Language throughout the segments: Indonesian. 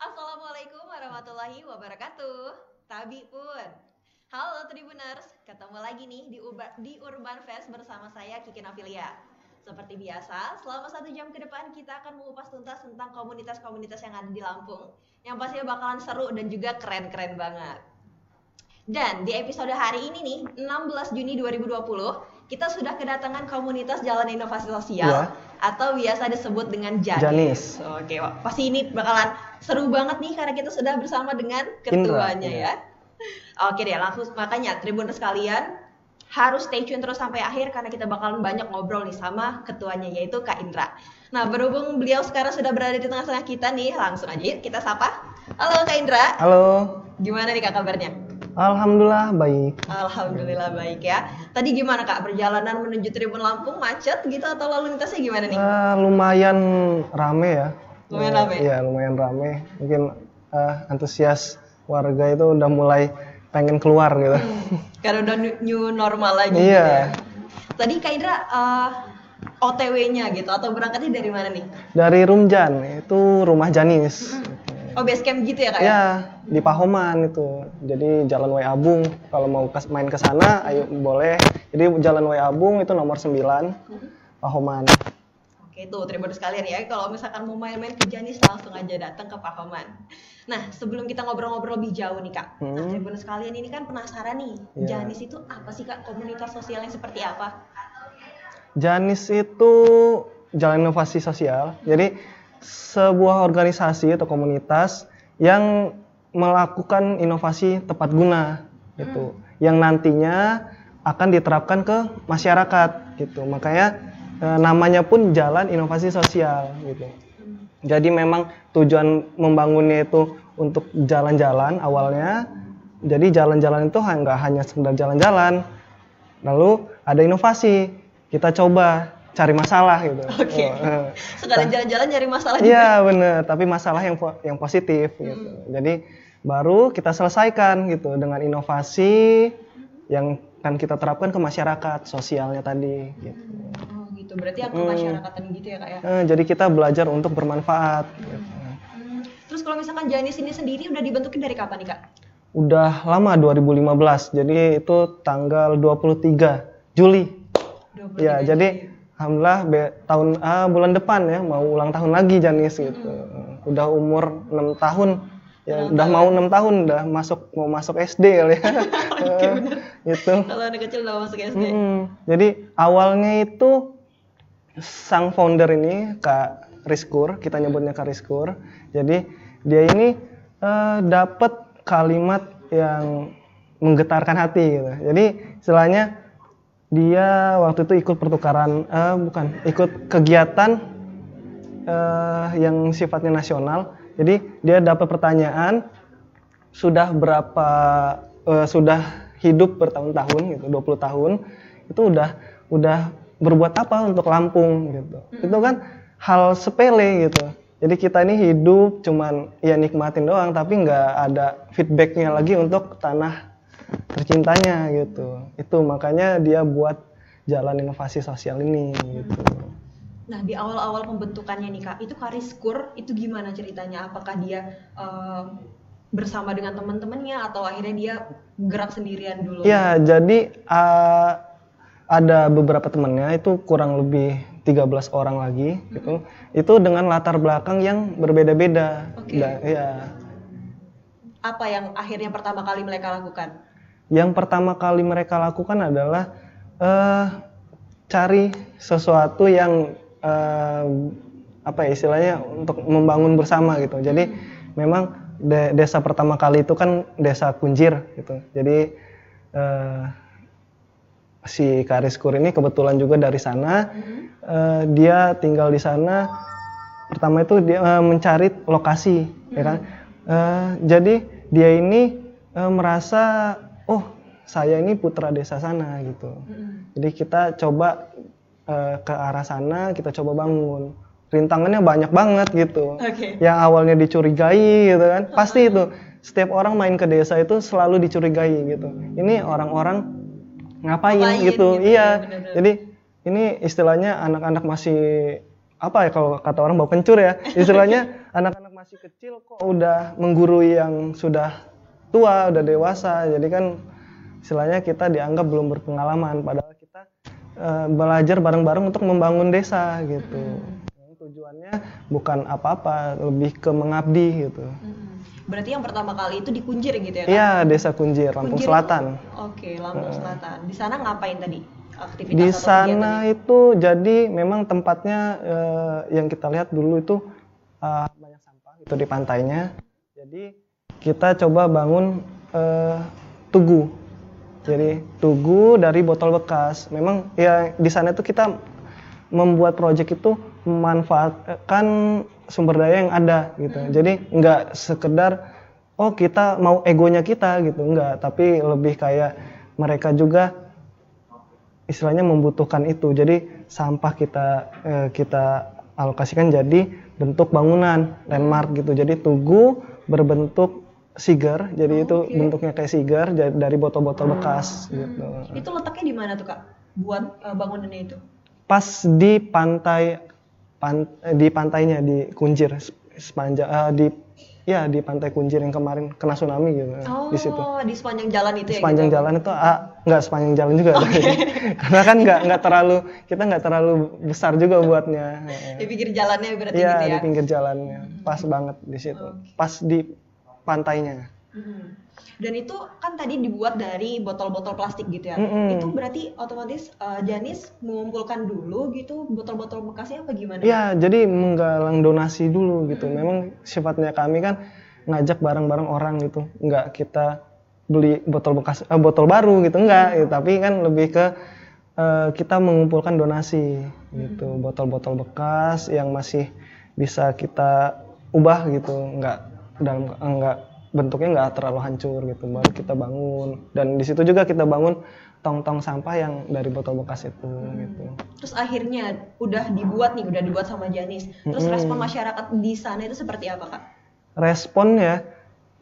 Assalamualaikum warahmatullahi wabarakatuh. Tabi pun. Halo Tribuners, ketemu lagi nih di, Uba, di Urban Fest bersama saya Kiki Nafilia. Seperti biasa, selama satu jam ke depan kita akan mengupas tuntas tentang komunitas-komunitas yang ada di Lampung. Yang pastinya bakalan seru dan juga keren-keren banget. Dan di episode hari ini nih, 16 Juni 2020, kita sudah kedatangan komunitas Jalan Inovasi Sosial Ya. Atau biasa disebut dengan Janis. Janis. Oke, wah, pasti ini bakalan seru banget nih karena kita sudah bersama dengan ketuanya Indra, ya. Oke deh, langsung makanya Tribuners sekalian harus stay tune terus sampai akhir karena kita bakalan banyak ngobrol nih sama ketuanya yaitu Kak Indra. Nah, berhubung beliau sekarang sudah berada di tengah-tengah kita nih, langsung aja kita sapa. Halo Kak Indra, Halo, gimana nih Kak kabarnya? Alhamdulillah baik. Alhamdulillah baik ya. Tadi gimana Kak perjalanan menuju Tribun Lampung macet gitu atau lalu lintasnya gimana nih? Eh, lumayan rame ya. Lumayan rame? Iya, lumayan rame. Mungkin eh, antusias warga itu udah mulai pengen keluar gitu. Karena udah new- normal lagi Iya. gitu ya. Tadi Kak Indra eh, OTW-nya gitu atau berangkatnya dari mana nih? Dari Rumjan, itu rumah Janis. Oh base camp gitu ya Kak ya? Ya, di Pahoman itu. Jadi Jalan Wai Abung. Kalau mau kes- main ke sana, ayo boleh. Jadi Jalan Wai Abung itu nomor 9, Pahoman. Oke tuh Tribun sekalian ya kalau misalkan mau main-main ke Janis langsung aja datang ke Pahoman. Nah sebelum kita ngobrol-ngobrol lebih jauh nih Kak, nah Hmm. Tribun sekalian ini kan penasaran nih Iya. Janis itu apa sih Kak? Komunitas sosial yang seperti apa? Janis itu Jalan Inovasi Sosial. Jadi sebuah organisasi atau komunitas yang melakukan inovasi tepat guna gitu. Yang nantinya akan diterapkan ke masyarakat gitu. Makanya eh, namanya pun Jalan Inovasi Sosial gitu. Jadi memang tujuan membangunnya itu untuk jalan-jalan awalnya. Jadi jalan-jalan itu nggak hanya sekedar jalan-jalan. Lalu ada inovasi. Kita coba cari masalah gitu. Oke. Oh, eh. Sekalian jalan-jalan nyari masalah. Iya bener, tapi masalah yang yang positif gitu. Jadi baru kita selesaikan gitu dengan inovasi yang kan kita terapkan ke masyarakat sosialnya tadi. Gitu. Oh gitu, berarti yang kemasyarakatan gitu ya kak ya. Eh, jadi kita belajar untuk bermanfaat. Gitu. Hmm, Terus kalau misalkan Janis ini sendiri udah dibentukin dari kapan nih kak? Udah lama 2015, jadi itu tanggal 23 Juli. 23 Ya, jadi alhamdulillah be- tahun ah, bulan depan ya mau ulang tahun lagi Janis gitu. Udah umur 6 tahun. Ya, udah mau 6 tahun udah masuk mau masuk SD ya. Eh, itu. Kalau anak kecil udah masuk SD. Mm-mm. Jadi awalnya itu sang founder ini Kak Rizkur, kita nyebutnya Kak Rizkur. Jadi dia ini eh, dapat kalimat yang menggetarkan hati gitu. Jadi istilahnya dia waktu itu ikut pertukaran eh, bukan ikut kegiatan eh, yang sifatnya nasional. Jadi dia dapat pertanyaan sudah berapa eh, sudah hidup bertahun-tahun gitu 20 tahun itu udah udah berbuat apa untuk Lampung gitu. Itu kan hal sepele gitu. Jadi kita ini hidup cuman ya nikmatin doang tapi nggak ada feedbacknya lagi untuk tanah tercintanya gitu. Itu makanya dia buat jalan inovasi sosial ini gitu. Nah di awal-awal pembentukannya nih kak, itu Kariskur itu gimana ceritanya? Apakah dia eh, bersama dengan teman-temannya atau akhirnya dia gerak sendirian dulu? Ya, jadi uh, ada beberapa temannya itu kurang lebih 13 orang lagi gitu. Itu dengan latar belakang yang berbeda-beda. Oke. Dan, ya. Apa yang akhirnya pertama kali mereka lakukan? Yang pertama kali mereka lakukan adalah eh cari sesuatu yang eh, apa ya istilahnya untuk membangun bersama gitu. Jadi memang de- desa pertama kali itu kan desa Kunjir gitu. Jadi eh, si Kariskur ini kebetulan juga dari sana. Eh, dia tinggal di sana. Pertama itu dia eh, mencari lokasi, ya kan. Eh, jadi dia ini eh, merasa, oh saya ini putra desa sana gitu. Jadi kita coba eh, ke arah sana, kita coba bangun. Rintangannya banyak banget gitu. Oke. Yang awalnya dicurigai gitu kan, pasti itu. Setiap orang main ke desa itu selalu dicurigai gitu. Ini orang-orang ngapain, Ngapain gitu. gitu, Iya. bener-bener. Jadi ini istilahnya anak-anak masih apa ya kalau kata orang bau kencur ya. Istilahnya anak-anak masih kecil kok udah menggurui yang sudah tua, udah dewasa. Jadi kan istilahnya kita dianggap belum berpengalaman padahal kita eh, belajar bareng-bareng untuk membangun desa gitu. Yang Tujuannya bukan apa-apa, lebih ke mengabdi gitu. Mm-mm. Berarti yang pertama kali itu di Kunjir gitu ya? Iya, Desa Kunjir, Lampung Kunjir Selatan. itu- Oke, Lampung Selatan. Di sana ngapain tadi? Aktivitas Di sana itu jadi memang tempatnya eh, yang kita lihat dulu itu eh, banyak sampah itu di pantainya. Jadi kita coba bangun eh, tugu. Jadi tugu dari botol bekas. Memang ya di sana itu kita membuat proyek itu memanfaatkan sumber daya yang ada gitu. Jadi nggak sekedar oh kita mau egonya kita gitu, enggak, tapi lebih kayak mereka juga istilahnya membutuhkan itu. Jadi sampah kita eh, kita alokasikan jadi bentuk bangunan landmark gitu. Jadi tugu berbentuk siger. Jadi itu Oke. bentuknya kayak siger ja- dari botol-botol bekas gitu. Itu letaknya di mana tuh kak? Buat eh, bangunannya itu? Pas di pantai pan- eh, di pantainya di Kunjir sep- sepanjang eh, di ya di pantai Kunjir yang kemarin kena tsunami gitu Oh, di situ. di sepanjang jalan itu ya? sepanjang gitu? jalan itu ah, nggak sepanjang jalan juga karena kan nggak nggak terlalu kita nggak terlalu besar juga buatnya Di pinggir jalannya berarti Iya gitu ya? di pinggir jalannya pas banget di situ pas di pantainya Mm-mm. Dan itu kan tadi dibuat dari botol-botol plastik gitu ya? Mm-mm. Itu berarti otomatis eh, Janis mengumpulkan dulu gitu botol-botol bekasnya apa gimana? Iya jadi menggalang donasi dulu gitu memang sifatnya kami kan ngajak bareng-bareng orang gitu nggak kita beli botol bekas eh, botol baru gitu enggak gitu. tapi kan lebih ke eh, kita mengumpulkan donasi gitu botol-botol bekas yang masih bisa kita ubah gitu nggak dalam enggak bentuknya nggak terlalu hancur gitu baru kita bangun dan di situ juga kita bangun tong-tong sampah yang dari botol bekas itu gitu Terus akhirnya udah dibuat nih, udah dibuat sama Janis. Terus Mm-mm. respon masyarakat di sana itu seperti apa kak? respon ya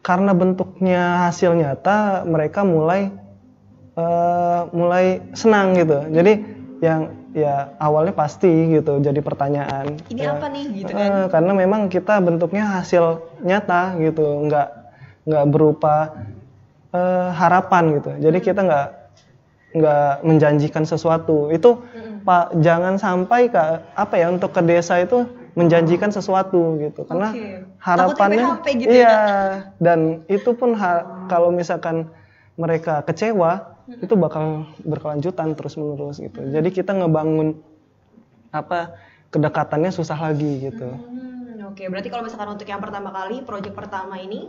karena bentuknya hasil nyata mereka mulai eh, mulai senang gitu jadi yang ya awalnya pasti gitu jadi pertanyaan. Ini Ya, apa nih gitu eh, kan? karena memang kita bentuknya hasil nyata gitu nggak nggak berupa eh, harapan gitu. Jadi kita nggak nggak menjanjikan sesuatu. Itu Mm-mm. pak jangan sampai ke apa ya untuk ke desa itu menjanjikan sesuatu gitu. Karena Oke. harapannya gitu ya, iya dan itu pun ha- kalau misalkan mereka kecewa itu bakal berkelanjutan terus menerus gitu jadi kita ngebangun apa kedekatannya susah lagi gitu Hmm, Oke, berarti kalau misalkan untuk yang pertama kali, proyek pertama ini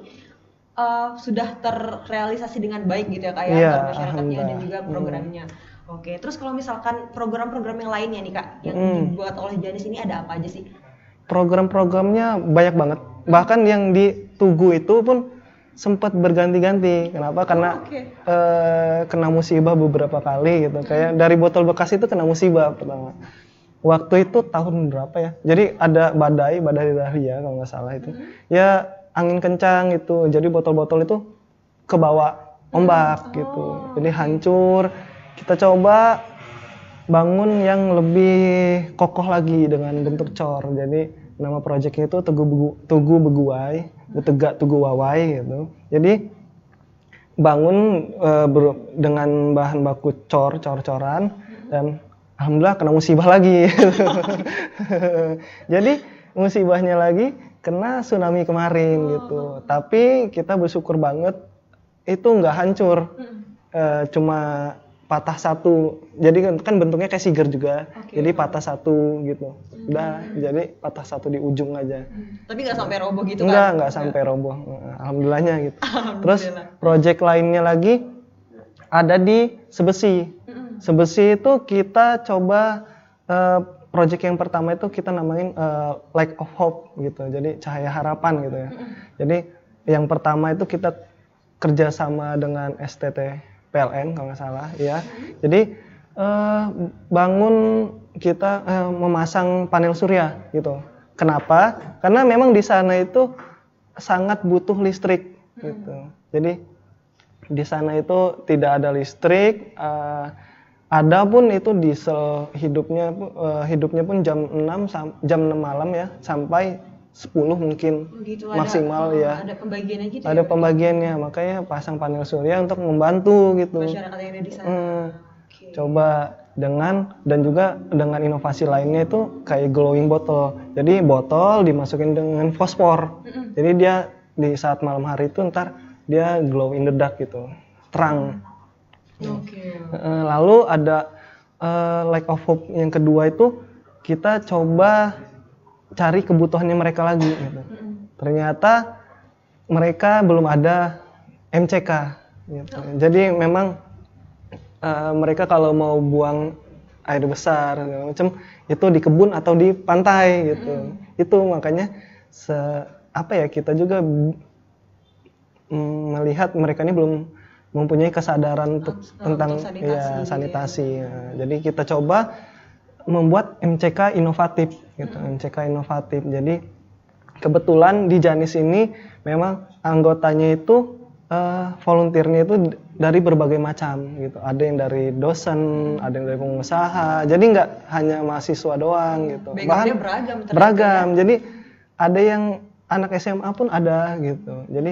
eh, sudah terrealisasi dengan baik gitu ya kak ya, Iya, masyarakatnya dan juga Hmm. programnya. Oke, terus kalau misalkan program-program yang lainnya nih kak, yang Hmm. dibuat oleh Janis ini ada apa aja sih? program-programnya banyak banget bahkan yang di Tugu itu pun sempat berganti-ganti. Kenapa? Karena Oke. eh, kena musibah beberapa kali gitu. Kayak dari botol bekas itu kena musibah pertama. Waktu itu tahun berapa ya? Jadi ada badai badai dahlia kalau nggak salah itu. Ya angin kencang itu jadi botol-botol itu kebawa ombak gitu. Jadi hancur. Kita coba bangun yang lebih kokoh lagi dengan bentuk cor. Jadi nama proyeknya itu Tugu Begu, Tugu Beguai Betegak Tugu Wawai gitu. Jadi bangun eh, ber- dengan bahan baku cor cor-coran dan alhamdulillah kena musibah lagi. Jadi musibahnya lagi kena tsunami kemarin gitu. tapi kita bersyukur banget itu nggak hancur. Eh, cuma patah satu jadi kan, kan bentuknya kayak siger juga Oke. jadi patah satu gitu udah jadi patah satu di ujung aja Tapi nggak sampai roboh gitu enggak kan? enggak sampai roboh alhamdulillahnya gitu terus Alhamdulillah. project lainnya lagi ada di Sebesi Mm-mm. Sebesi itu kita coba eh, project yang pertama itu kita namain eh, Light of Hope gitu. Jadi cahaya harapan gitu ya. Jadi yang pertama itu kita kerjasama dengan STT PLN kalau nggak salah ya. Jadi eh, bangun kita eh, memasang panel surya gitu. Kenapa? Karena memang di sana itu sangat butuh listrik gitu. Jadi di sana itu tidak ada listrik. eh, ada pun itu diesel hidupnya eh, hidupnya pun jam 6 sam- jam 6 malam ya sampai 10 mungkin gitu, maksimal ada, ya. Ada pembagiannya gitu. Ada ya, pembagiannya, makanya pasang panel surya untuk membantu gitu. masyarakat yang ada di sana. Hmm. Oke. Coba dengan dan juga dengan inovasi lainnya itu kayak glowing botol. Jadi botol dimasukin dengan fosfor. Mm-mm. Jadi dia di saat malam hari itu ntar dia glow in the dark gitu, terang. Oke. Eh, lalu ada lack of hope yang kedua itu kita coba cari kebutuhannya mereka lagi gitu. Ternyata mereka belum ada MCK gitu. Jadi memang eh, mereka kalau mau buang air besar segala macam itu di kebun atau di pantai gitu. Itu makanya se apa ya kita juga mm, melihat mereka ini belum mempunyai kesadaran untuk Oh, tentang untuk sanitasi. ya, sanitasi. Ya, Jadi kita coba membuat MCK inovatif gitu, MCK inovatif. Jadi kebetulan di Janis ini memang anggotanya itu eh, volunteernya itu dari berbagai macam gitu. Ada yang dari dosen, ada yang dari pengusaha. Jadi nggak hanya mahasiswa doang gitu. Backgroundnya beragam beragam. Jadi ada yang anak SMA pun ada gitu. Jadi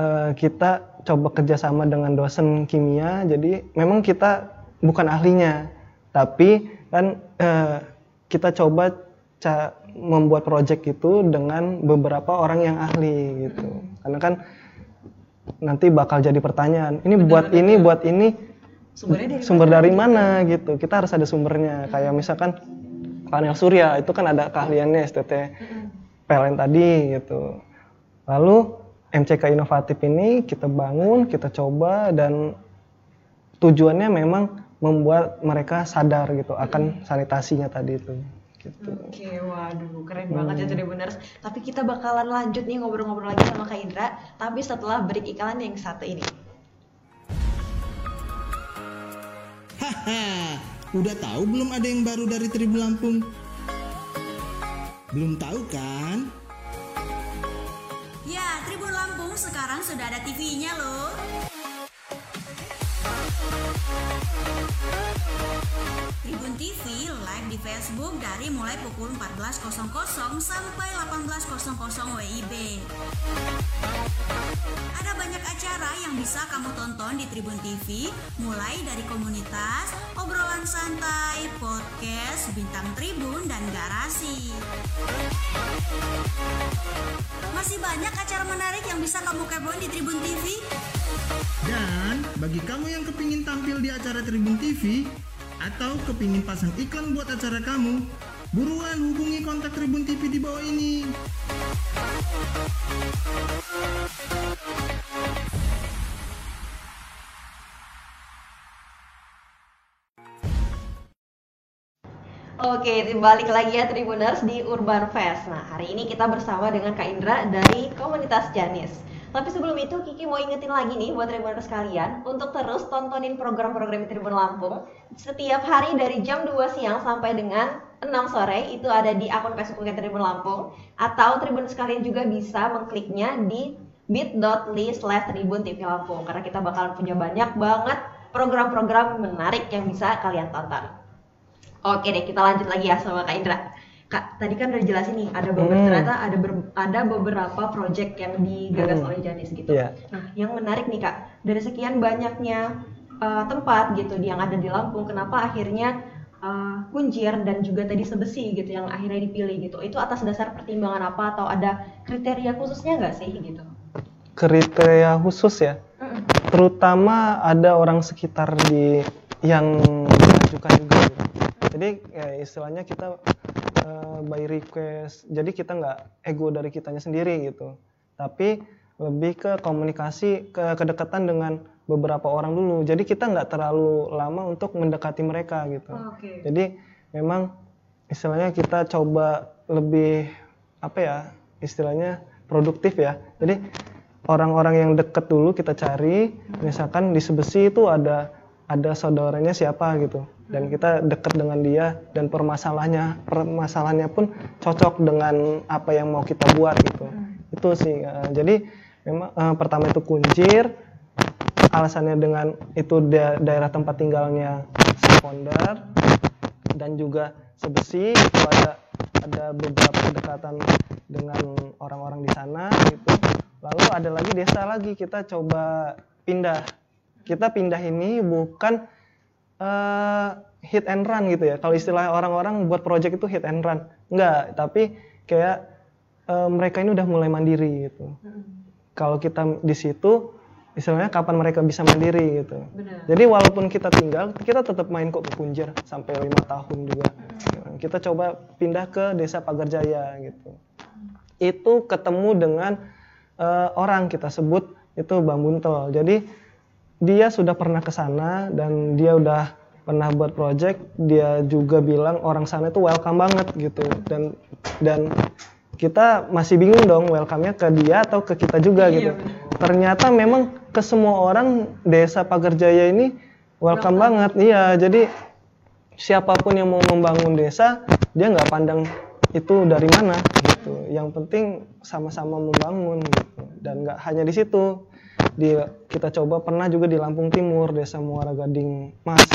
eh, kita coba kerjasama dengan dosen kimia. Jadi memang kita bukan ahlinya, tapi kan eh, kita coba ca- membuat project itu dengan beberapa orang yang ahli gitu. Karena kan nanti bakal jadi pertanyaan. Ini buat ini, buat ini Sumbernya dari sumber dari mana gitu. Kita harus ada sumbernya. Kayak misalkan panel surya itu kan ada keahliannya STT PLN tadi gitu. Lalu MCK inovatif ini kita bangun, kita coba dan tujuannya memang membuat mereka sadar gitu akan sanitasinya tadi itu. Gitu. Oke, waduh, keren banget ya Today Boners. Tapi kita bakalan lanjut nih ngobrol-ngobrol lagi sama Kak Indra, tapi setelah break iklan yang satu ini. Haha, udah tahu belum ada yang baru dari Tribun Lampung? Belum tahu kan? Ya, Tribun Lampung sekarang sudah ada TV-nya loh. Thank you. Tribun TV live di Facebook dari mulai pukul 14.00 sampai 18.00 WIB. Ada banyak acara yang bisa kamu tonton di Tribun TV, mulai dari komunitas, obrolan santai, podcast, bintang tribun, dan garasi. Masih banyak acara menarik yang bisa kamu kepoin di Tribun TV. Dan bagi kamu yang kepingin tampil di acara Tribun TV atau kepingin pasang iklan buat acara kamu, buruan hubungi kontak Tribun TV di bawah ini. Oke, balik lagi ya Tribuners di Urban Fest. Nah, hari ini kita bersama dengan Kak Indra dari komunitas Janis. Tapi sebelum itu, Kiki mau ingetin lagi nih buat Tribuners kalian untuk terus tontonin program-program Tribun Lampung setiap hari dari jam 2 siang sampai dengan 6 sore itu ada di akun Facebooknya Tribun Lampung atau Tribuners kalian juga bisa mengkliknya di bit.ly slash Tribun TV Lampung karena kita bakalan punya banyak banget program-program menarik yang bisa kalian tonton. Oke deh, kita lanjut lagi ya sama Kak Indra. Kak, tadi kan udah jelasin nih, ada beberapa Hmm. ternyata ada ber- ada beberapa project yang digagas Hmm. oleh Janis gitu. Iya. Nah, yang menarik nih Kak, dari sekian banyaknya uh, tempat gitu yang ada di Lampung, kenapa akhirnya uh, Kunjir dan juga tadi Sebesi gitu yang akhirnya dipilih gitu. Itu atas dasar pertimbangan apa atau ada kriteria khususnya nggak sih gitu? Kriteria khusus ya. Mm-mm. terutama ada orang sekitar di yang mengajukan juga gitu. jadi ya, istilahnya kita eh, by request. Jadi kita nggak ego dari kitanya sendiri gitu. Tapi lebih ke komunikasi ke kedekatan dengan beberapa orang dulu. Jadi kita nggak terlalu lama untuk mendekati mereka gitu. Oke. jadi memang istilahnya kita coba lebih apa ya istilahnya produktif ya. Jadi orang-orang yang deket dulu kita cari, misalkan di Sebesi itu ada ada saudaranya siapa gitu dan kita deket dengan dia dan permasalahannya permasalahannya pun cocok dengan apa yang mau kita buat gitu. Itu sih. eh, jadi memang eh, pertama itu kunjir alasannya dengan itu da- daerah tempat tinggalnya si founder dan juga sebesi itu ada ada beberapa kedekatan dengan orang-orang di sana gitu. Lalu ada lagi desa lagi kita coba pindah. Kita pindah ini bukan eh, hit and run gitu ya. Kalau istilah orang-orang buat project itu hit and run. Enggak, tapi kayak eh, mereka ini udah mulai mandiri gitu. Kalau kita di situ istilahnya kapan mereka bisa mandiri gitu. Benar. Jadi walaupun kita tinggal, kita tetap main kok ke sampai lima tahun juga. Kita coba pindah ke desa Pagarjaya gitu. Itu ketemu dengan eh, orang kita sebut itu Bang Buntel. Jadi dia sudah pernah ke sana dan dia udah pernah buat project. Dia juga bilang orang sana itu welcome banget gitu dan dan kita masih bingung dong welcome-nya ke dia atau ke kita juga Iya, gitu. bener. Ternyata memang ke semua orang desa Pagerjaya ini welcome banget. Iya, jadi siapa pun yang mau membangun desa, dia nggak pandang itu dari mana gitu. Yang penting sama-sama membangun gitu. Dan nggak hanya di situ. Di kita coba pernah juga di Lampung Timur, Desa Muara Gading Mas.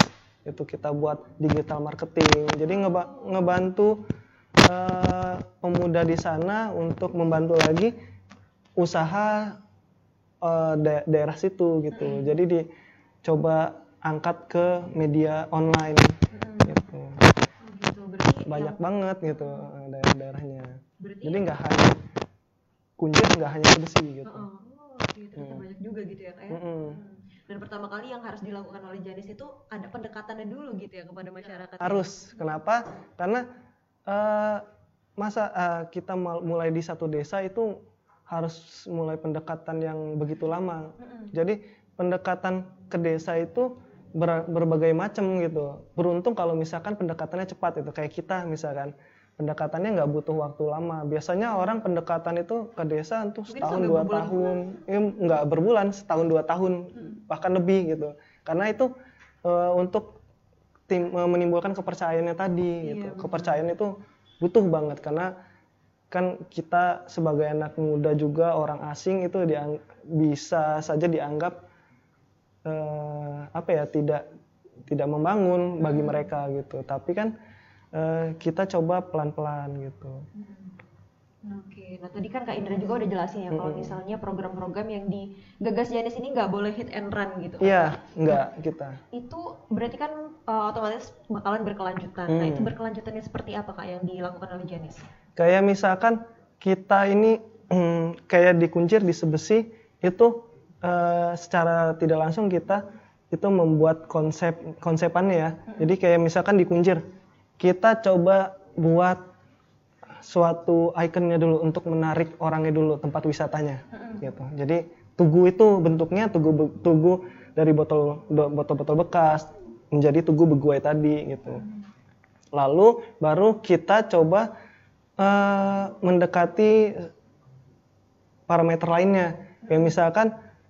Itu kita buat digital marketing. Jadi ngeba- ngebantu eh, pemuda di sana untuk membantu lagi usaha eh, da- daerah situ gitu. Jadi dicoba angkat ke media online gitu. Oh, gitu. Berarti Banyak yang- banget gitu eh, daerah-daerahnya. Jadi nggak hanya kunjir nggak hanya besi gitu. Oh, gitu. Ternyata Hmm. banyak juga gitu ya kak ya. Mm-mm. Hmm. Dan pertama kali yang harus dilakukan oleh Janis itu ada pendekatannya dulu gitu ya kepada masyarakat. ya? Harus. Kenapa? Karena eh, masa eh, kita mulai di satu desa itu harus mulai pendekatan yang begitu lama. Mm-mm. Jadi pendekatan ke desa itu ber- berbagai macam gitu. Beruntung kalau misalkan pendekatannya cepat itu kayak kita misalkan pendekatannya nggak butuh waktu lama. Biasanya orang pendekatan itu ke desa Mungkin setahun dua tahun, Ya, nggak berbulan setahun dua tahun bahkan lebih gitu. Karena itu eh, untuk tim eh, menimbulkan kepercayaannya tadi Iya, gitu. Kepercayaan itu butuh banget karena kan kita sebagai anak muda juga orang asing itu diang- bisa saja dianggap eh, apa ya tidak tidak membangun bagi mereka gitu tapi kan eh, kita coba pelan-pelan gitu Oke, nah tadi kan Kak Indra juga udah jelasin ya kalau Mm-mm. misalnya program-program yang digagas Janis ini nggak boleh hit and run gitu. iya enggak kita Itu berarti kan uh, otomatis bakalan berkelanjutan. Nah Hmm. itu berkelanjutannya seperti apa Kak yang dilakukan oleh Janis? kayak misalkan kita ini mm, kayak di kuncir di sebesi itu eh, secara tidak langsung kita itu membuat konsep konsepannya ya jadi kayak misalkan di kuncir kita coba buat suatu ikonnya dulu untuk menarik orangnya dulu tempat wisatanya gitu. Jadi tugu itu bentuknya tugu tugu dari botol do- botol-botol bekas menjadi tugu beguai tadi gitu. Lalu baru kita coba eh, mendekati parameter lainnya. Kayak misalkan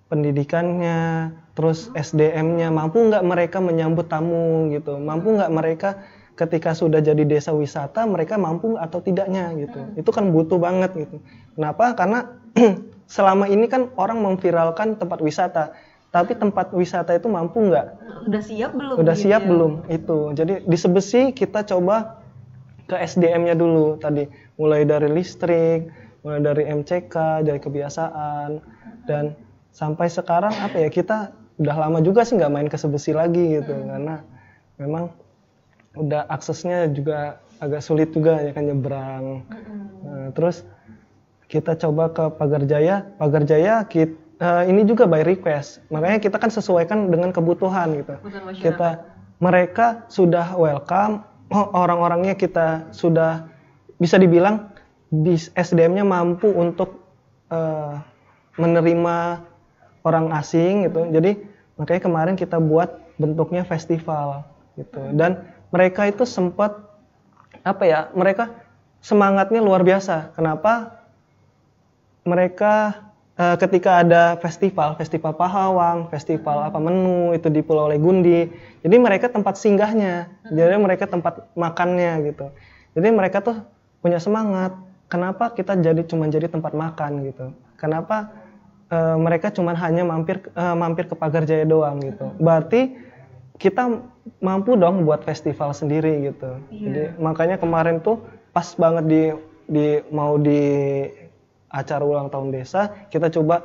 pendidikannya terus SDM-nya mampu nggak mereka menyambut tamu gitu. Mampu nggak mereka ketika sudah jadi desa wisata mereka mampu atau tidaknya gitu. Itu kan butuh banget gitu. Kenapa? Karena selama ini kan orang memviralkan tempat wisata tapi tempat wisata itu mampu nggak? Udah siap belum? udah gitu siap ya? belum itu. Jadi di sebesi kita coba ke SDM-nya dulu tadi. Mulai dari listrik mulai dari MCK dari kebiasaan. Dan sampai sekarang apa ya kita udah lama juga sih nggak main ke sebesi lagi gitu. Karena memang udah aksesnya juga agak sulit juga ya kan nyebrang. Nah, terus kita coba ke Pagarjaya Pagarjaya kita ini juga by request. Makanya kita kan sesuaikan dengan kebutuhan gitu. Kebutuhan kita mereka sudah welcome oh, orang-orangnya kita sudah bisa dibilang SDM-nya mampu untuk eh, menerima orang asing gitu. Jadi makanya kemarin kita buat bentuknya festival gitu. Dan mereka itu sempat apa ya mereka semangatnya luar biasa kenapa mereka eh, ketika ada festival, festival Pahawang, festival apa menu itu di Pulau Legundi. Jadi mereka tempat singgahnya, jadi mereka tempat makannya gitu. Jadi mereka tuh punya semangat. Kenapa kita jadi cuma jadi tempat makan gitu? Kenapa eh, mereka cuma hanya mampir eh, mampir ke Pagarjaya doang gitu? Berarti kita mampu dong buat festival sendiri gitu. Jadi makanya kemarin tuh pas banget di di mau di acara ulang tahun desa kita coba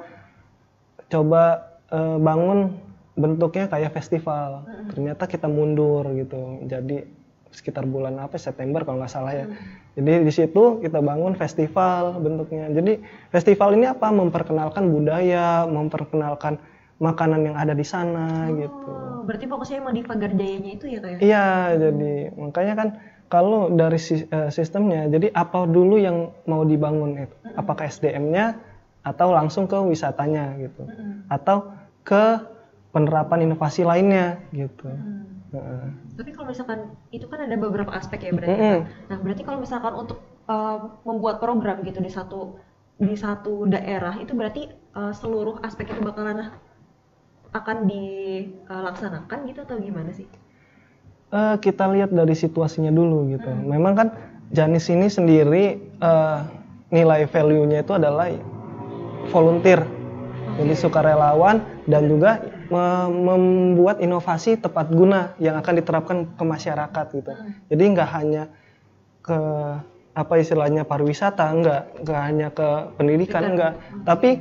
coba eh, bangun bentuknya kayak festival. Ternyata kita mundur gitu. Jadi sekitar bulan apa September kalau nggak salah ya. Jadi di situ kita bangun festival bentuknya. Jadi festival ini apa? Memperkenalkan budaya memperkenalkan makanan yang ada di sana gitu Oh, berarti fokusnya emang di pagar jayanya itu ya kayak? Iya, jadi makanya kan kalau dari eh, sistemnya, jadi apa dulu yang mau dibangun itu? Apakah SDM-nya atau langsung ke wisatanya gitu? Atau ke penerapan inovasi lainnya gitu? Heeh. Tapi kalau misalkan itu kan ada beberapa aspek ya berarti. Kak. Nah berarti kalau misalkan untuk uh, membuat program gitu di satu di satu daerah itu berarti uh, seluruh aspek itu bakalan akan dilaksanakan gitu atau gimana sih? Eh, kita lihat dari situasinya dulu gitu. Memang kan Janis ini sendiri eh, nilai value-nya itu adalah volunteer. Jadi sukarelawan dan juga me- membuat inovasi tepat guna yang akan diterapkan ke masyarakat gitu. Jadi nggak hanya ke apa istilahnya pariwisata, nggak nggak hanya ke pendidikan, nggak, tapi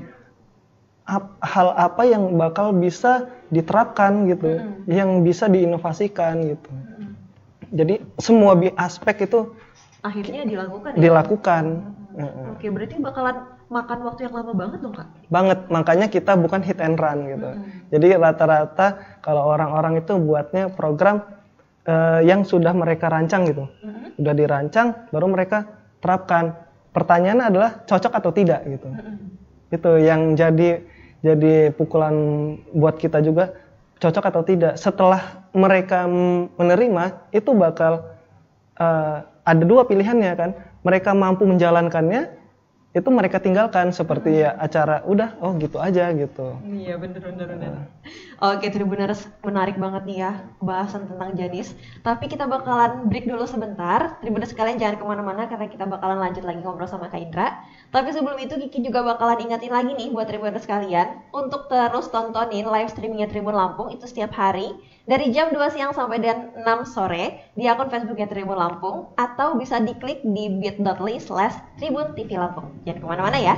ap- hal apa yang bakal bisa diterapkan gitu, yang bisa diinovasikan gitu. Jadi semua aspek itu Akhirnya dilakukan ya? dilakukan Heeh. Oke berarti bakalan makan waktu yang lama banget dong kak? banget. Makanya kita bukan hit and run gitu. Jadi rata-rata kalau orang-orang itu buatnya program eh, yang sudah mereka rancang gitu, udah dirancang, baru mereka terapkan. Pertanyaannya adalah cocok atau tidak gitu. Itu yang jadi jadi pukulan buat kita juga cocok atau tidak. Setelah mereka menerima itu bakal eh, ada dua pilihannya kan. Mereka mampu menjalankannya itu mereka tinggalkan seperti ya acara udah oh gitu aja gitu. Iya bener bener bener. Oke Tribuners menarik banget nih ya bahasan tentang Janis. Tapi kita bakalan break dulu sebentar. Tribuners kalian jangan ke mana-mana karena kita bakalan lanjut lagi ngobrol sama Kak Indra. Tapi sebelum itu Kiki juga bakalan ingatin lagi nih buat Tribuners kalian untuk terus tontonin live streamingnya Tribun Lampung itu setiap hari dari jam 2 siang sampai dan 6 sore di akun Facebooknya Tribun Lampung atau bisa diklik di bit.ly slash Tribun TV Lampung. Jangan ke mana-mana ya.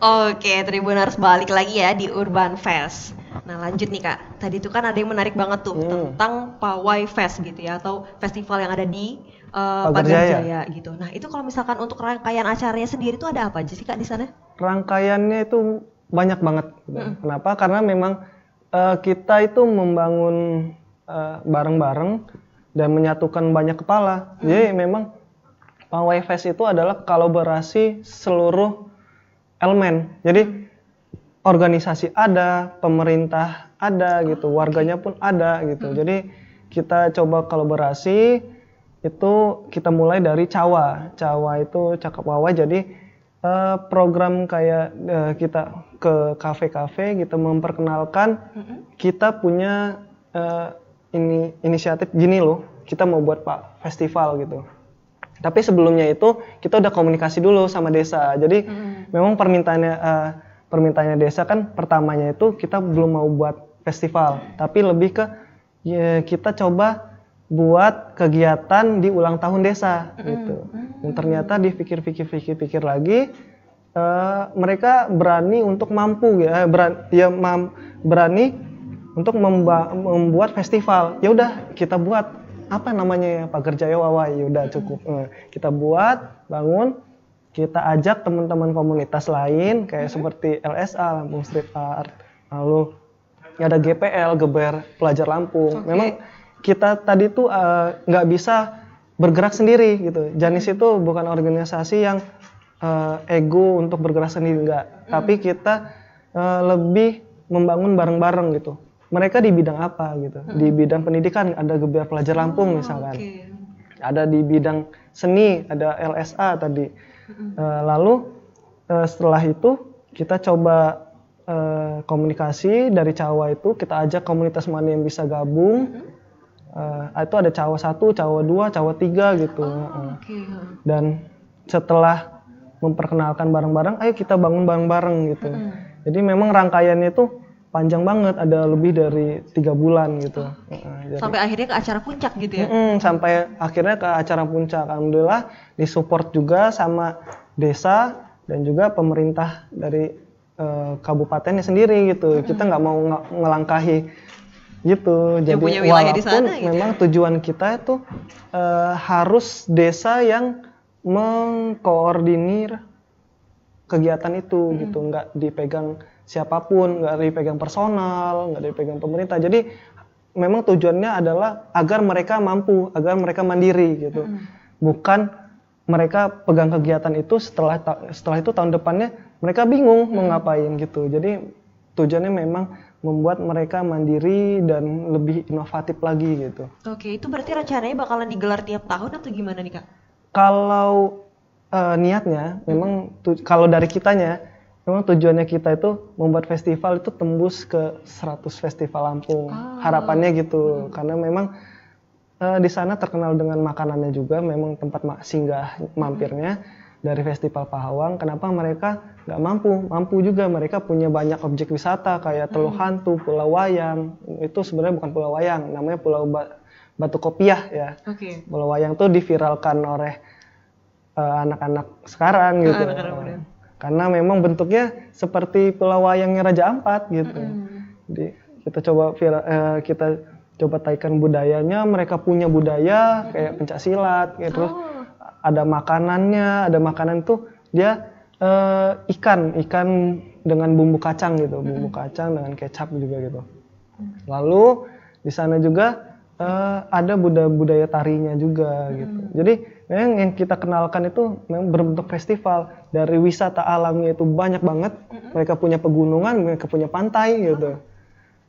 Oke, Tribuners balik lagi ya di Urban Fest. Nah lanjut nih kak, tadi itu kan ada yang menarik banget tuh Hmm. tentang Pawai Fest gitu ya, atau festival yang ada di uh, Pagar Pagar Jaya. Jaya gitu. Nah itu kalau misalkan untuk rangkaian acaranya sendiri tuh ada apa aja sih kak di sana? Rangkaiannya itu banyak banget. gitu. Mm-mm. Kenapa? Karena memang eh, kita itu membangun eh, bareng-bareng dan menyatukan banyak kepala. Jadi memang Pawai Fest itu adalah kolaborasi seluruh elemen. Jadi organisasi ada, pemerintah ada gitu, warganya pun ada gitu. Jadi kita coba kolaborasi itu kita mulai dari Cawa. Cawa itu cakap wawa jadi eh, program kayak eh, kita ke kafe-kafe kita memperkenalkan kita punya eh, ini inisiatif gini loh, kita mau buat Pak festival gitu. Tapi sebelumnya itu kita udah komunikasi dulu sama desa. Jadi memang permintaannya eh, permintaannya desa kan pertamanya itu kita belum mau buat festival, tapi lebih ke ya, kita coba buat kegiatan di ulang tahun desa gitu. Dan ternyata dipikir-pikir-pikir-pikir lagi eh, mereka berani untuk mampu ya, beran- ya mam- berani untuk memba- membuat festival. Ya udah kita buat apa namanya ya Pagar Jaya Wawai ya udah cukup. Eh, kita buat, bangun, kita ajak teman-teman komunitas lain kayak seperti LSA Lampung Street Art, lalu ada GPL Geber Pelajar Lampung. Memang kita tadi tuh eh, nggak bisa bergerak sendiri gitu. Janis itu bukan organisasi yang eh, ego untuk bergerak sendiri enggak, tapi kita eh, lebih membangun bareng-bareng gitu. Mereka di bidang apa gitu? Di bidang pendidikan ada Geber Pelajar Lampung misalkan Oke. ada di bidang seni, ada LSA tadi. Eh, lalu eh, setelah itu kita coba eh, komunikasi dari Cawa itu kita ajak komunitas mana yang bisa gabung. Eh, itu ada Cawa satu, Cawa dua, Cawa tiga gitu. Heeh. Oke. Dan setelah memperkenalkan bareng-bareng, ayo kita bangun bareng-bareng gitu. Jadi memang rangkaiannya itu panjang banget, ada lebih dari tiga bulan gitu. Heeh, jadi- Sampai akhirnya ke acara puncak gitu ya? Mm-mm, sampai akhirnya ke acara puncak. Alhamdulillah disupport juga sama desa dan juga pemerintah dari eh, kabupatennya sendiri gitu. Kita nggak mau nge- ngelangkahi gitu. Jadi punya wilayah di walaupun sana gitu ya. memang tujuan kita itu eh, harus desa yang mengkoordinir kegiatan itu gitu, nggak dipegang siapa pun, nggak dipegang personal, nggak dipegang pemerintah. Jadi memang tujuannya adalah agar mereka mampu, agar mereka mandiri gitu. Bukan mereka pegang kegiatan itu setelah setelah itu tahun depannya mereka bingung mau ngapain gitu. Jadi tujuannya memang membuat mereka mandiri dan lebih inovatif lagi gitu. Oke, itu berarti rencananya bakalan digelar tiap tahun atau gimana nih kak? Kalau eh, niatnya memang tu- kalau dari kitanya memang tujuannya kita itu membuat festival itu tembus ke 100 festival Lampung. Harapannya gitu. Karena memang eh, di sana terkenal dengan makanannya juga memang tempat ma- singgah mampirnya dari Festival Pahawang. Kenapa mereka nggak mampu? Mampu juga mereka punya banyak objek wisata kayak Teluk Hantu, Pulau Wayang. Itu sebenarnya bukan Pulau Wayang, namanya Pulau Ba- Batu Kopiah ya. Oke. Pulau Wayang tuh diviralkan oleh eh, anak-anak sekarang gitu. anak-anak muda. Karena memang bentuknya seperti Pulau Wayangnya Raja Ampat gitu. Jadi kita coba vira- eh, kita coba taikan budayanya, mereka punya budaya kayak pencak silat, kayak terus ada makanannya, ada makanan tuh dia eh, ikan, ikan dengan bumbu kacang gitu, bumbu kacang dengan kecap juga gitu. Lalu di sana juga eh, ada budaya-budaya tarinya juga gitu. Jadi memang yang kita kenalkan itu memang berbentuk festival dari wisata alamnya itu banyak banget. Mereka punya pegunungan, mereka punya pantai gitu,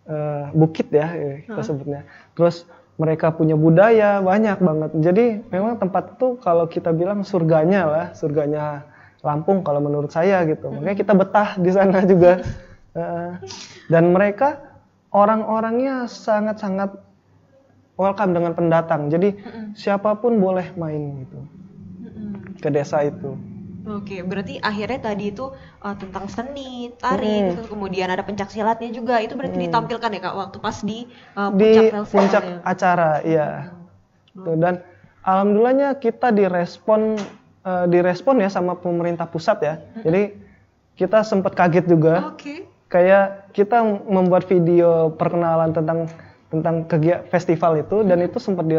Eh, bukit ya eh, kita sebutnya. Terus mereka punya budaya banyak banget. Jadi memang tempat itu kalau kita bilang surganya lah, surganya Lampung kalau menurut saya gitu. Makanya kita betah di sana juga. Eh, dan mereka orang-orangnya sangat-sangat welcome dengan pendatang. Jadi siapa pun boleh main gitu ke desa itu. Oke, berarti akhirnya tadi itu uh, tentang seni, tari, Mm. gitu. kemudian ada pencak silatnya juga. Itu berarti ditampilkan ya kak waktu pas di uh, di puncak festivalnya. puncak acara, iya. Tuh, dan alhamdulillahnya kita direspon eh, direspon ya sama pemerintah pusat ya. Jadi kita sempat kaget juga Oke. kayak kita membuat video perkenalan tentang tentang kegiatan festival itu dan itu sempat di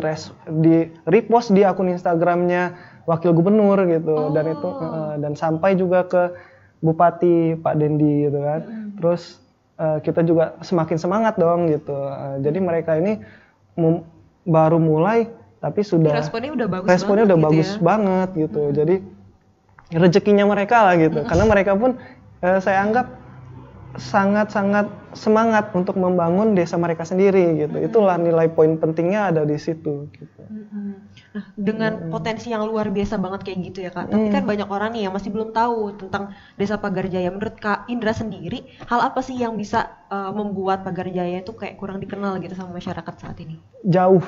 di repost di akun Instagramnya wakil gubernur gitu. Dan itu eh, dan sampai juga ke bupati Pak Dendi gitu kan. Terus eh, kita juga semakin semangat dong gitu. Eh, jadi mereka ini mem- baru mulai tapi sudah Responnya udah bagus responnya banget udah gitu bagus ya. banget gitu. Jadi rezekinya mereka lah gitu. Karena mereka pun eh, saya anggap sangat-sangat semangat untuk membangun desa mereka sendiri gitu. Itulah nilai poin pentingnya ada di situ gitu. Nah, dengan potensi yang luar biasa banget kayak gitu ya kak. Tapi kan banyak orang nih yang masih belum tahu tentang Desa Pagar Jaya. Menurut kak Indra sendiri, hal apa sih yang bisa uh, membuat Pagar Jaya itu kayak kurang dikenal gitu sama masyarakat saat ini? jauh.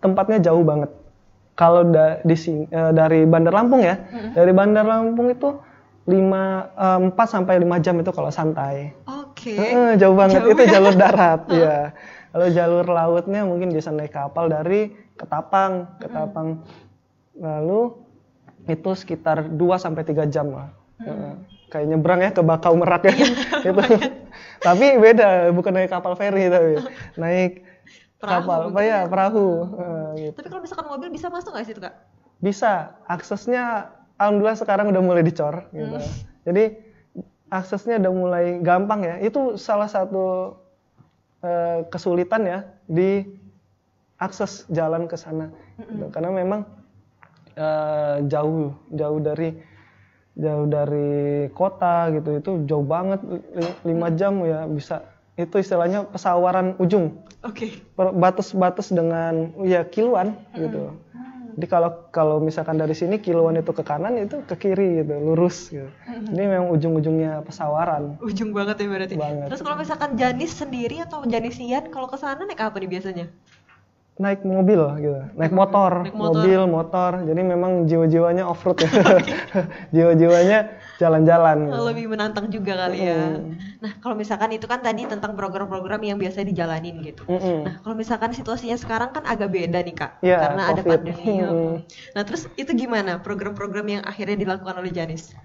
Tempatnya jauh banget. Kalau da- di eh, dari Bandar Lampung ya. Dari Bandar Lampung itu 5 4 sampai 5 jam itu kalau santai. Oke. Heeh, jauh banget. Jauh itu ya? jalur darat ya kalau jalur lautnya mungkin bisa naik kapal dari Ketapang Ketapang. Lalu itu sekitar 2 sampai 3 jam lah. Heeh. kayak nyebrang ya ke Bakau Merak ya. Itu tapi beda bukan naik kapal feri tapi naik Perahu kapal apa mungkin ya? perahu. Heeh, gitu. Tapi kalau misalkan mobil bisa masuk nggak sih itu kak? bisa. Aksesnya alhamdulillah sekarang udah mulai dicor gitu. Jadi aksesnya udah mulai gampang ya. Itu salah satu eh, kesulitan ya di akses jalan ke sana. Gitu. karena memang eh, jauh jauh dari jauh dari kota gitu. Itu jauh banget li- lima jam ya bisa. Itu istilahnya pesawaran ujung. Oke. batas-batas dengan ya kiluan gitu. Jadi kalau kalau misalkan dari sini kiluan itu ke kanan itu ke kiri gitu, lurus gitu. Ini memang ujung-ujungnya pesawaran. Ujung banget ya berarti. Banget. Terus kalau misalkan Janis sendiri atau Janisian kalau ke sana naik apa nih biasanya? Naik mobil gitu, naik motor, Naik motor. mobil, motor. Jadi memang jiwa-jiwanya off road ya. jiwa-jiwanya jalan-jalan. Lebih menantang juga kali ya. Nah, kalau misalkan itu kan tadi tentang program-program yang biasa dijalanin gitu. Mm-mm. Nah, kalau misalkan situasinya sekarang kan agak beda nih kak, Iya, karena ada COVID. pandemi. Mm. Nah, terus itu gimana program-program yang akhirnya dilakukan oleh Janis?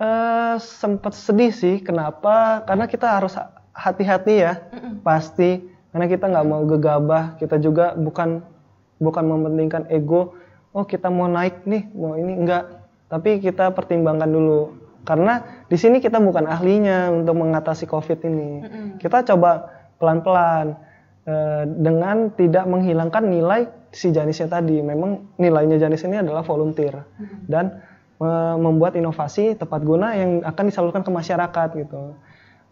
Eh sempat sedih sih. Kenapa? Karena kita harus hati-hati ya. Pasti. Karena kita nggak mau gegabah. Kita juga bukan bukan mementingkan ego. Oh kita mau naik nih, mau ini enggak. Tapi kita pertimbangkan dulu. Karena di sini kita bukan ahlinya untuk mengatasi COVID ini. Kita coba pelan-pelan eh, dengan tidak menghilangkan nilai si Janisnya tadi. Memang nilainya Janis ini adalah volunteer dan eh, membuat inovasi tepat guna yang akan disalurkan ke masyarakat gitu.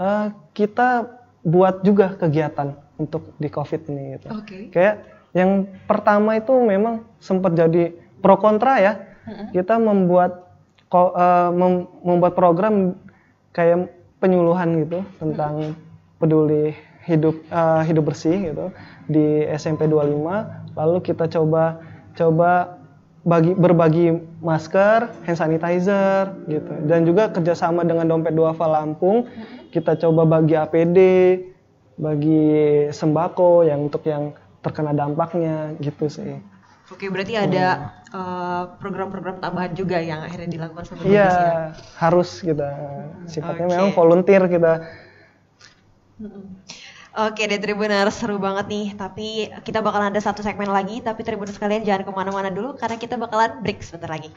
Eh, kita buat juga kegiatan untuk di COVID ini gitu. Oke. Kayak yang pertama itu memang sempat jadi pro kontra ya. Kita membuat ko- eh, mem- membuat program kayak penyuluhan gitu tentang peduli hidup eh, hidup bersih gitu di SMP 25. Lalu kita coba coba bagi berbagi masker, hand sanitizer gitu. Dan juga kerjasama dengan Dompet Duafa Lampung, kita coba bagi APD, bagi sembako yang untuk yang terkena dampaknya gitu sih. Oke, berarti ada eh, program-program tambahan juga yang akhirnya dilakukan sama Iya, ya? harus kita sifatnya Oke. memang volunteer kita. Oke deh Tribuners, seru banget nih. Tapi kita bakalan ada satu segmen lagi. Tapi Tribuners kalian jangan ke mana-mana dulu karena kita bakalan break sebentar lagi.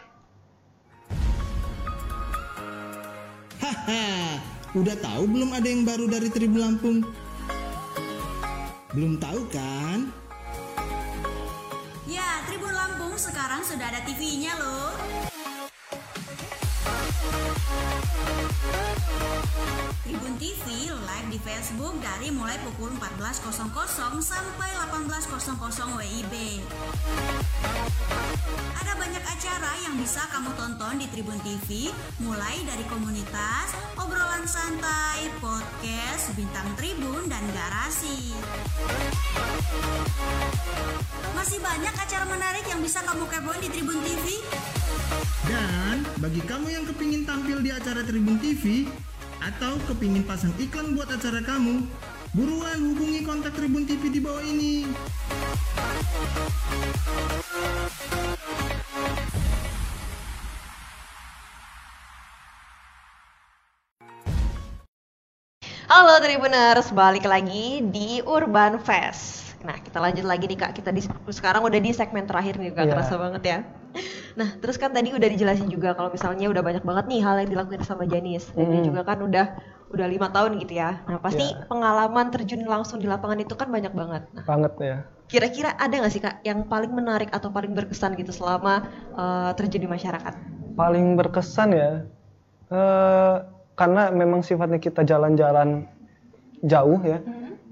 Haha, udah tahu belum ada yang baru dari Tribun Lampung? Belum tahu kan? Sudah ada TV-nya loh. Tribun TV live di Facebook dari mulai pukul 14.00 sampai 18.00 WIB. Ada banyak acara yang bisa kamu tonton di Tribun TV, mulai dari komunitas, obrolan santai, podcast, bintang tribun, dan garasi. Masih banyak acara menarik yang bisa kamu kepoin di Tribun TV. Dan bagi kamu yang kepingin tampil di acara Tribun TV atau kepingin pasang iklan buat acara kamu, buruan hubungi kontak Tribun TV di bawah ini. Halo Tribuners, balik lagi di Urban Fest. Nah, kita lanjut lagi nih Kak. Kita di, sekarang udah di segmen terakhir nih, Kak. Iya. Kerasa banget ya. Nah, terus kan tadi udah dijelasin juga kalau misalnya udah banyak banget nih hal yang dilakukan sama Janis. Dan dia Mm. juga kan udah udah lima tahun gitu ya. Nah, pasti Iya. pengalaman terjun langsung di lapangan itu kan banyak banget. Nah, Banget ya. kira-kira ada nggak sih Kak yang paling menarik atau paling berkesan gitu selama eh, terjun di masyarakat? Paling berkesan ya, eh, karena memang sifatnya kita jalan-jalan jauh ya.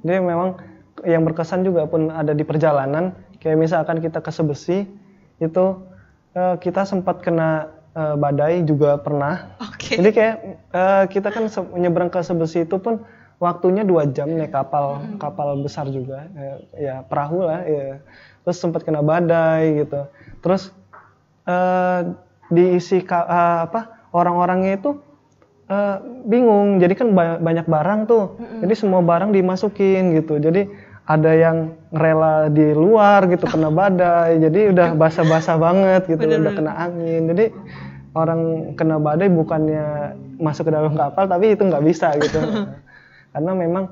Jadi memang yang berkesan juga pun ada di perjalanan. Kayak misalkan kita ke Sebesi, itu eh, kita sempat kena eh, badai juga pernah. Oke. Jadi kayak eh, kita kan nyebrang ke Sebesi itu pun waktunya dua jam naik kapal kapal besar juga eh, ya perahu lah ya. Terus sempat kena badai gitu. Terus eh, diisi ka- eh, apa orang-orangnya itu eh, bingung. Jadi kan ba- banyak barang tuh. Jadi semua barang dimasukin gitu. Jadi ada yang rela di luar gitu kena badai. Jadi udah basah-basah banget gitu, udah kena angin. Jadi orang kena badai bukannya masuk ke dalam kapal tapi itu nggak bisa gitu. Karena memang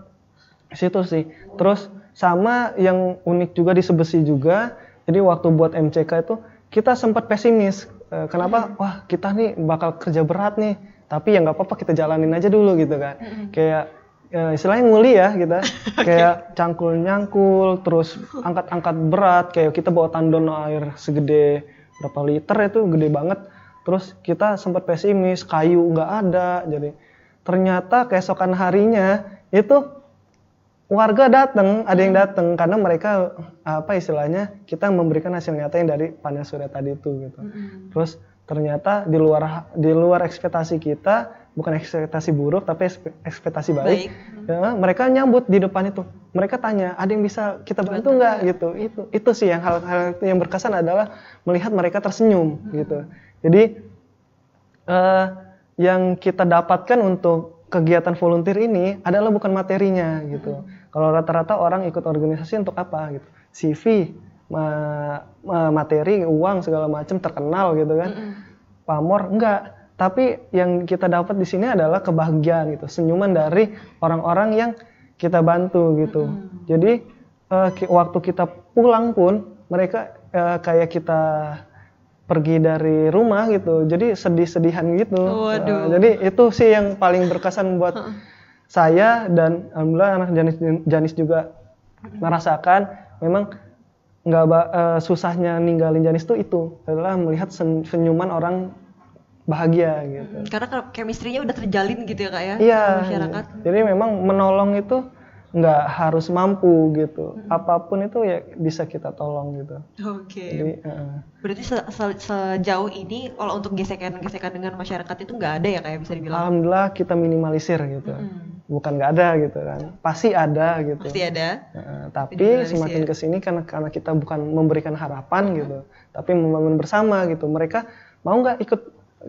situ sih. Terus sama yang unik juga di Sebesi juga. Jadi waktu buat MCK itu kita sempat pesimis. Eh, Kenapa? Wah kita nih bakal kerja berat nih. Tapi ya nggak apa-apa kita jalanin aja dulu gitu kan. Kayak eh, istilahnya nguli ya kita. Kayak cangkul nyangkul, terus angkat-angkat berat. Kayak kita bawa tandon air segede berapa liter itu gede banget. Terus kita sempat pesimis, kayu nggak ada. Jadi ternyata keesokan harinya itu warga datang, ada yang datang karena mereka apa istilahnya kita memberikan hasil nyata yang dari panel surya tadi itu gitu. Terus ternyata di luar di luar ekspektasi kita, bukan ekspektasi buruk tapi ekspe- ekspektasi baik. Ya, mereka nyambut di depan itu. Mereka tanya, ada yang bisa kita bantu nggak gitu. Itu itu sih yang hal-hal yang berkesan adalah melihat mereka tersenyum gitu. Jadi eh, yang kita dapatkan untuk kegiatan volunteer ini adalah bukan materinya gitu. Kalau rata-rata orang ikut organisasi untuk apa gitu? CV, ma- ma- materi, uang segala macam terkenal gitu kan. Pamor enggak. Tapi yang kita dapat di sini adalah kebahagiaan gitu, senyuman dari orang-orang yang kita bantu gitu. Jadi eh, ki- waktu kita pulang pun mereka eh, kayak kita pergi dari rumah gitu. Jadi sedih-sedihan gitu. Waduh. Eh, jadi itu sih yang paling berkesan buat saya dan alhamdulillah anak Janis Janis juga merasakan memang nggak eh, susahnya ninggalin Janis tuh itu adalah melihat sen- senyuman orang bahagia gitu. Karena ke- chemistry-nya udah terjalin gitu ya Kak ya Iya. sama masyarakat. Jadi memang menolong itu nggak harus mampu gitu. Apa pun itu ya bisa kita tolong gitu. Oke. Jadi eh, Berarti se- se- sejauh ini kalau untuk gesekan-gesekan dengan masyarakat itu nggak ada ya kayak bisa dibilang. alhamdulillah kita minimalisir gitu. Bukan nggak ada gitu kan. Pasti ada gitu. Pasti ada. Heeh, tapi semakin ke sini karena karena kita bukan memberikan harapan gitu, tapi membangun bersama gitu. Mereka mau nggak ikut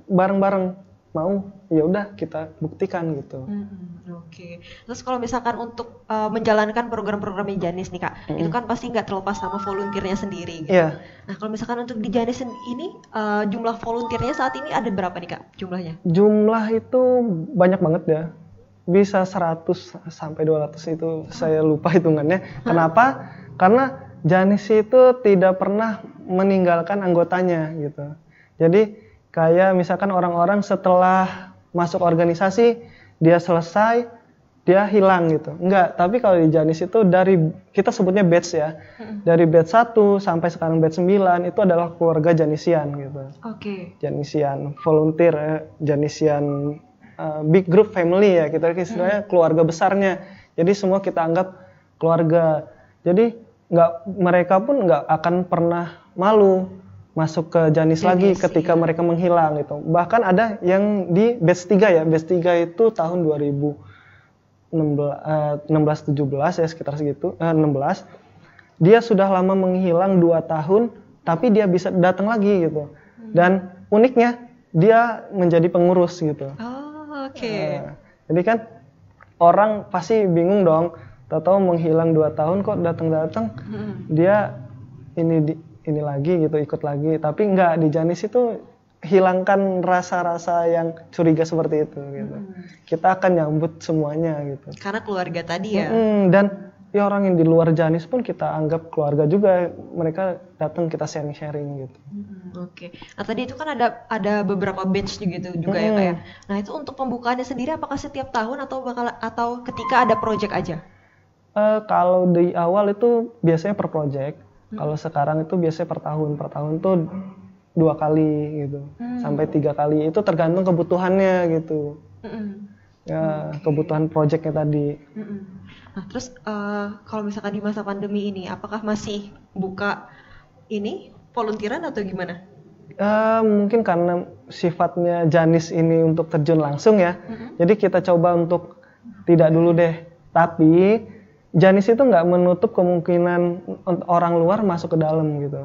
bareng-bareng? Mau? Ya udah kita buktikan gitu. Mm-mm, Oke. Terus kalau misalkan untuk uh, menjalankan program-programnya Janis nih kak, itu kan pasti nggak terlepas sama volunteernya sendiri. Gitu. Iya, Nah kalau misalkan untuk di Janis ini uh, jumlah volunteernya saat ini ada berapa nih kak jumlahnya? jumlah itu banyak banget ya. Bisa 100 sampai 200 itu saya lupa hitungannya. Kenapa? Karena Janis itu tidak pernah meninggalkan anggotanya gitu. Jadi kayak misalkan orang-orang setelah masuk organisasi dia selesai dia hilang gitu. Enggak, tapi kalau di Janis itu dari kita sebutnya batch ya. Dari batch 1 sampai sekarang batch 9 itu adalah keluarga Janisian gitu. Oke. Janisian volunteer eh, Janisian eh, big group family ya kita istilahnya keluarga besarnya jadi semua kita anggap keluarga jadi nggak mereka pun nggak akan pernah malu masuk ke Janis, lagi Janis, ketika mereka menghilang gitu. Bahkan ada yang di batch 3 ya. Batch 3 itu tahun 2016 16 17 ya sekitar segitu eh, 16 dia sudah lama menghilang dua tahun tapi dia bisa datang lagi gitu. Dan uniknya dia menjadi pengurus gitu. Oh oke. Nah, jadi kan orang pasti bingung dong. Tahu-tahu menghilang dua tahun kok datang-datang. Dia ini di, ini lagi gitu ikut lagi tapi nggak di Janis itu hilangkan rasa-rasa yang curiga seperti itu gitu. Hmm. Kita akan nyambut semuanya gitu. Karena keluarga tadi ya. Mm, dan ya orang yang di luar Janis pun kita anggap keluarga juga. Mereka datang kita sharing-sharing gitu. Hmm, Oke. Nah tadi itu kan ada ada beberapa batch gitu juga ya Mm-mm. kayak. Nah itu untuk pembukaannya sendiri apakah setiap tahun atau bakal atau ketika ada project aja? Eh, kalau di awal itu biasanya per project. Kalau sekarang itu biasanya per tahun. Per tahun tuh dua kali gitu. Sampai tiga kali. Itu tergantung kebutuhannya gitu. Mm-mm. Ya, kebutuhan projectnya tadi. Mm-mm. Nah terus eh, kalau misalkan di masa pandemi ini apakah masih buka ini volunteeran atau gimana? Eh, mungkin karena sifatnya Janis ini untuk terjun langsung ya. Jadi kita coba untuk tidak dulu deh. Tapi Janis itu nggak menutup kemungkinan orang luar masuk ke dalam gitu.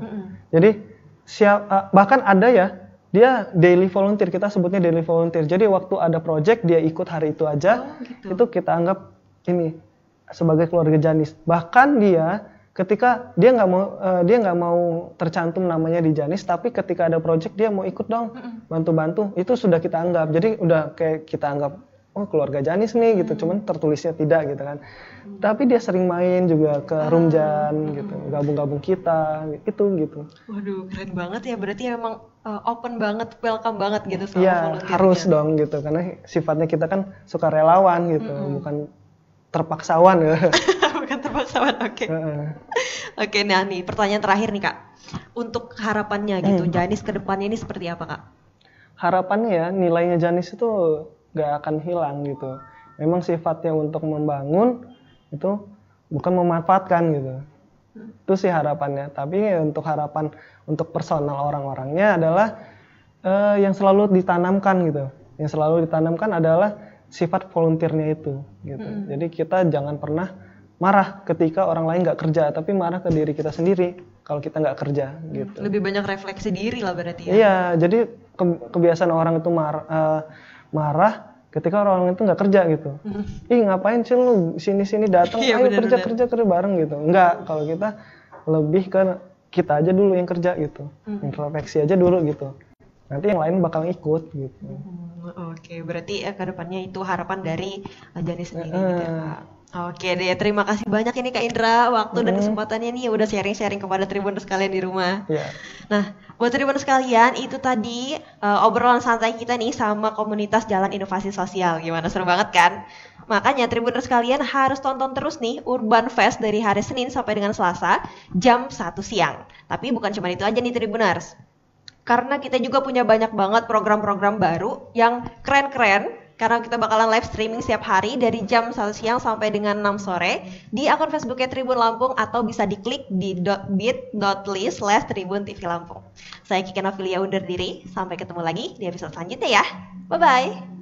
Jadi siap eh, bahkan ada ya dia daily volunteer kita sebutnya daily volunteer. Jadi waktu ada project dia ikut hari itu aja. Itu kita anggap ini sebagai keluarga Janis. Bahkan dia ketika dia nggak mau eh, dia nggak mau tercantum namanya di Janis, tapi ketika ada project dia mau ikut dong bantu-bantu. Itu sudah kita anggap. Jadi udah kayak kita anggap oh keluarga Janis nih gitu. Cuman tertulisnya tidak gitu kan. Tapi dia sering main juga ke Rumjan gitu, gabung-gabung kita itu gitu. Waduh keren banget ya berarti emang eh, open banget, welcome banget gitu sama Iya harus dong gitu karena sifatnya kita kan suka relawan gitu, bukan terpaksawan ya. Bukan terpaksawan, oke. Heeh. Oke, nah nih pertanyaan terakhir nih kak. Untuk harapannya gitu, Janis ke depannya ini seperti apa kak? Harapannya ya nilainya Janis itu gak akan hilang gitu. Memang sifatnya untuk membangun itu bukan memanfaatkan gitu. Itu sih harapannya. Tapi untuk harapan untuk personal orang-orangnya adalah eh, yang selalu ditanamkan gitu. Yang selalu ditanamkan adalah sifat volunteernya itu gitu. Jadi kita jangan pernah marah ketika orang lain nggak kerja, tapi marah ke diri kita sendiri kalau kita nggak kerja gitu. Lebih banyak refleksi diri lah berarti ya. Iya, jadi ke- kebiasaan orang itu mar- eh, marah ketika orang itu nggak kerja gitu. Ih ngapain sih lu sini-sini datang, Iya, ayo benar, kerja benar. kerja kerja bareng gitu. Enggak, kalau kita lebih ke kita aja dulu yang kerja gitu, introspeksi aja dulu gitu. Nanti yang lain bakal ikut gitu. Hmm, Oke, berarti ya ke depannya itu harapan dari uh, Janis sendiri gitu ya. Oke deh, terima kasih banyak ini Kak Indra waktu dan kesempatannya nih udah sharing-sharing kepada Tribuners kalian di rumah. Ya, Nah, buat Tribuners sekalian, itu tadi uh, obrolan santai kita nih sama komunitas Jalan Inovasi Sosial. Gimana seru banget kan? Makanya Tribuners sekalian harus tonton terus nih Urban Fest dari hari Senin sampai dengan Selasa jam 1 siang. Tapi bukan cuma itu aja nih Tribuners. Karena kita juga punya banyak banget program-program baru yang keren-keren karena kita bakalan live streaming setiap hari dari jam 1 siang sampai dengan 6 sore di akun Facebooknya Tribun Lampung atau bisa diklik di bit.ly slash Tribun TV Lampung. Saya Kiki Novilia undur diri, sampai ketemu lagi di episode selanjutnya ya. Bye-bye.